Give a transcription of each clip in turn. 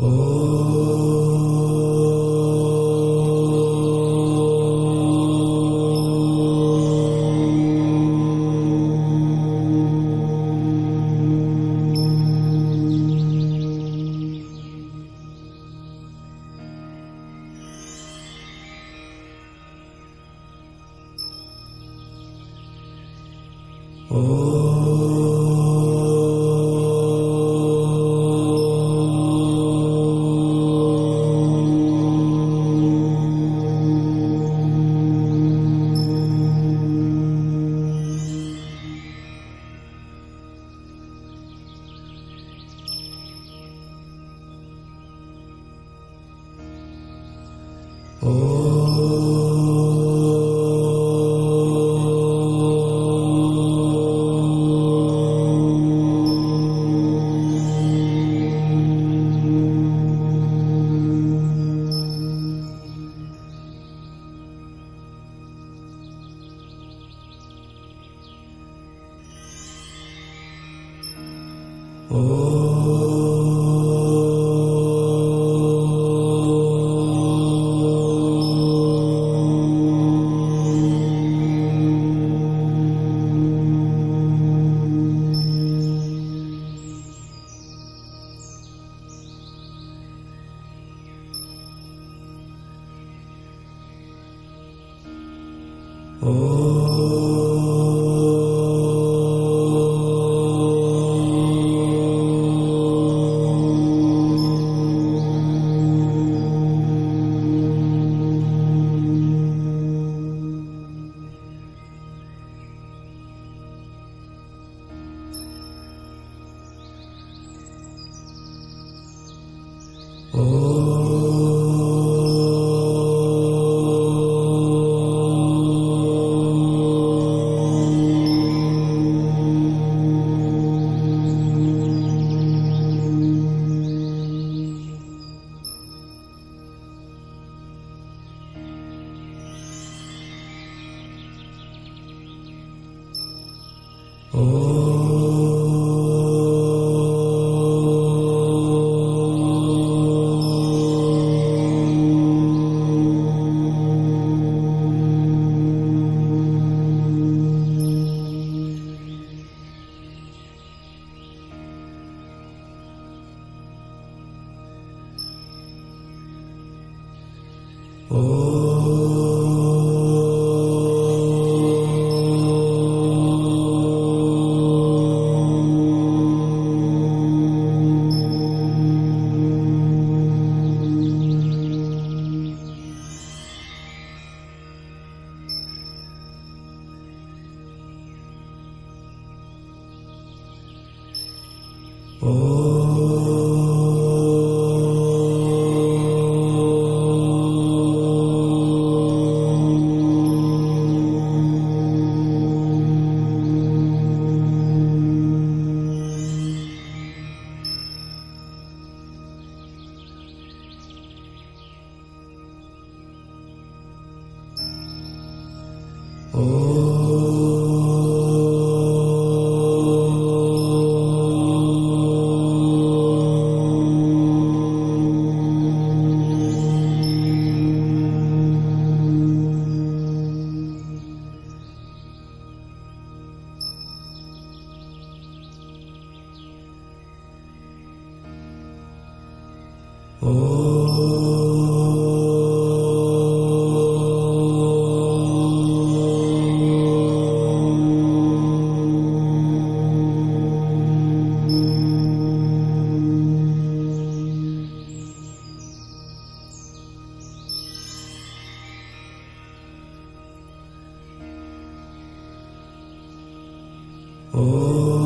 Oh. 哦。Oh.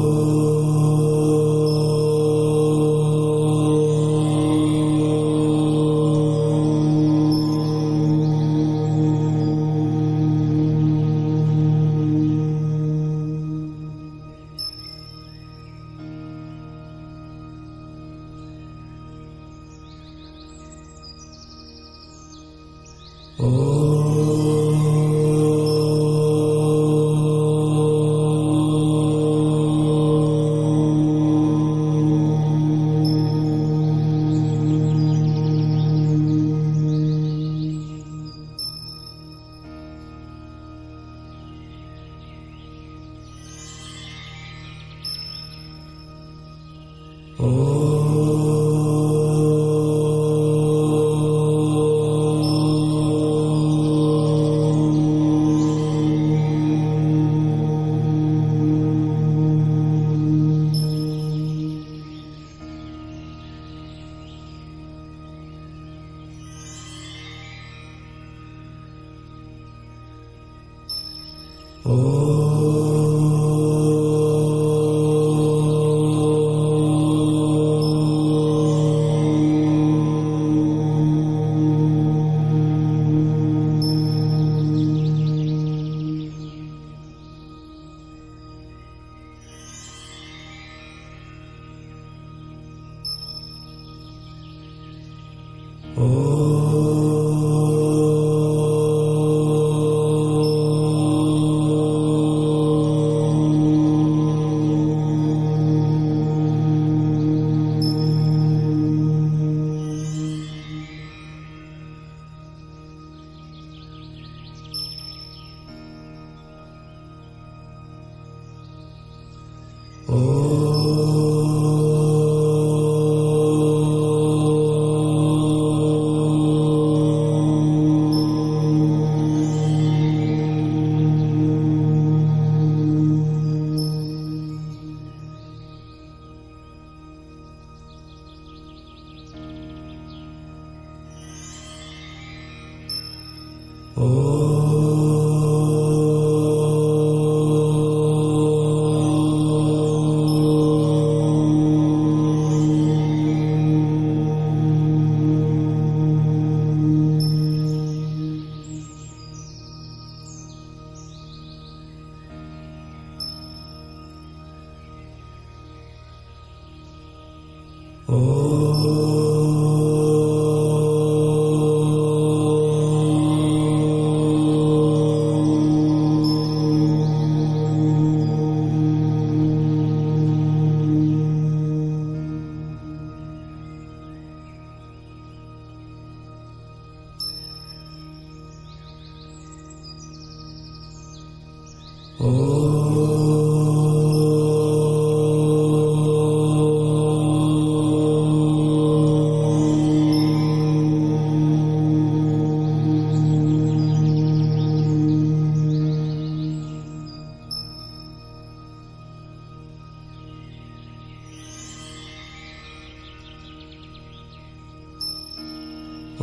Oh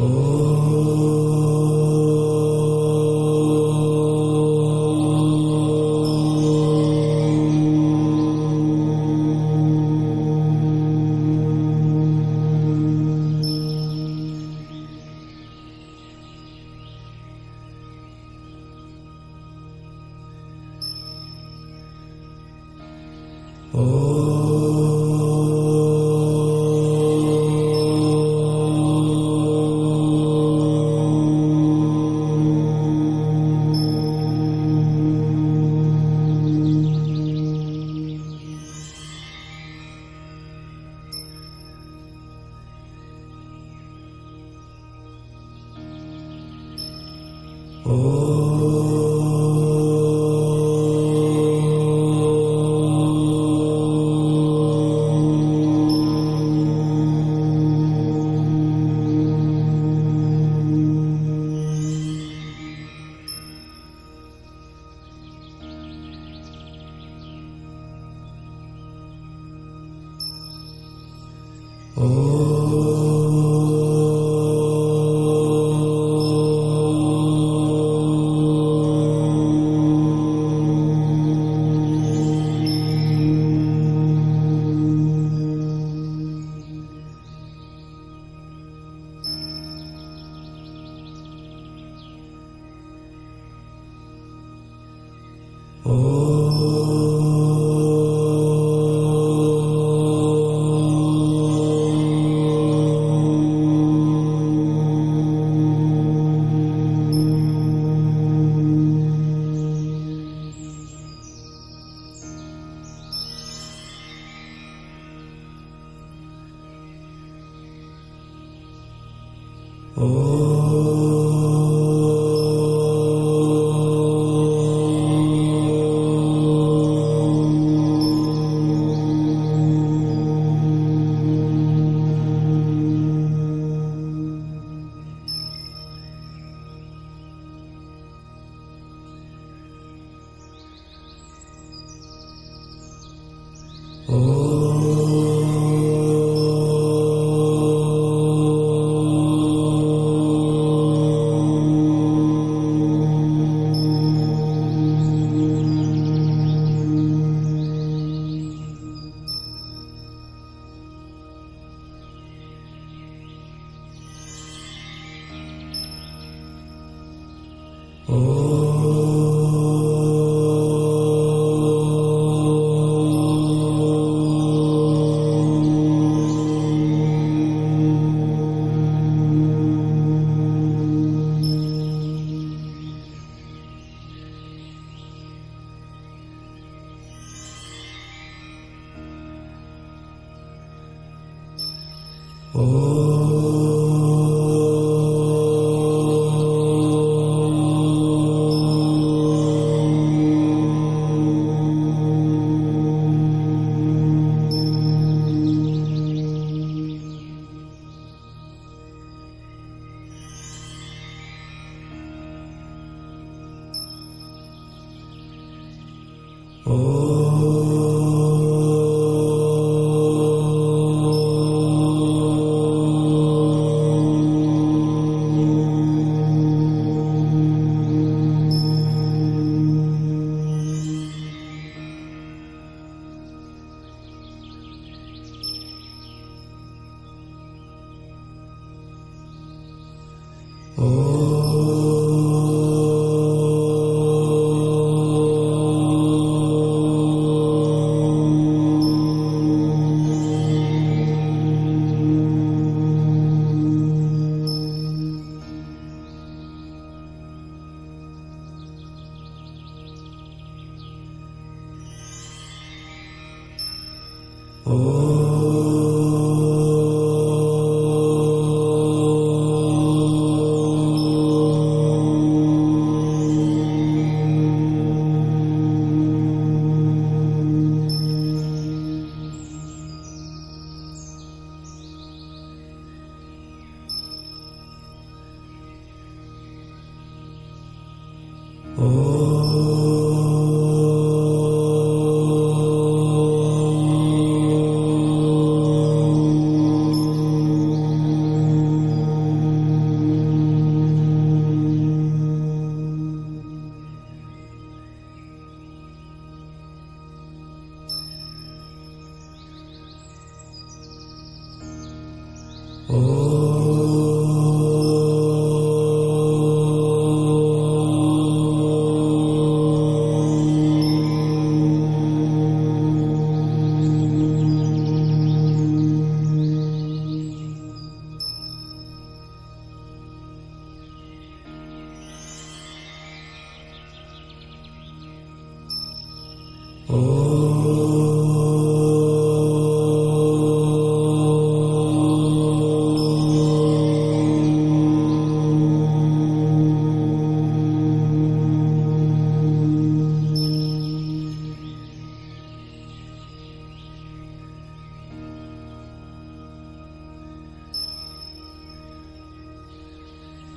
Oh. Oh.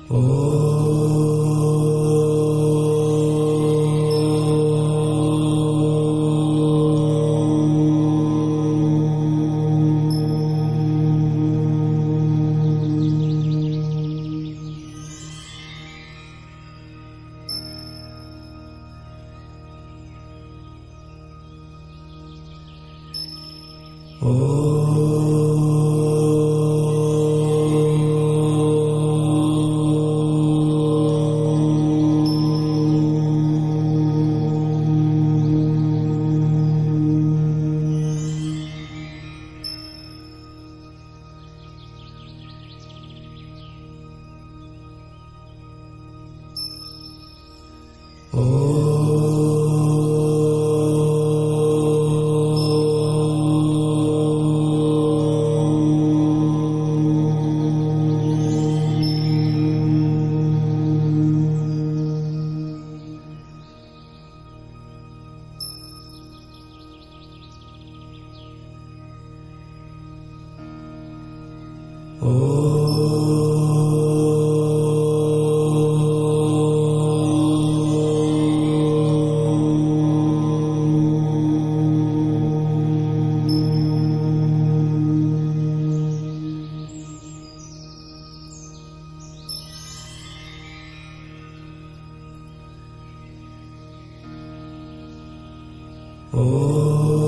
Oh. Oh.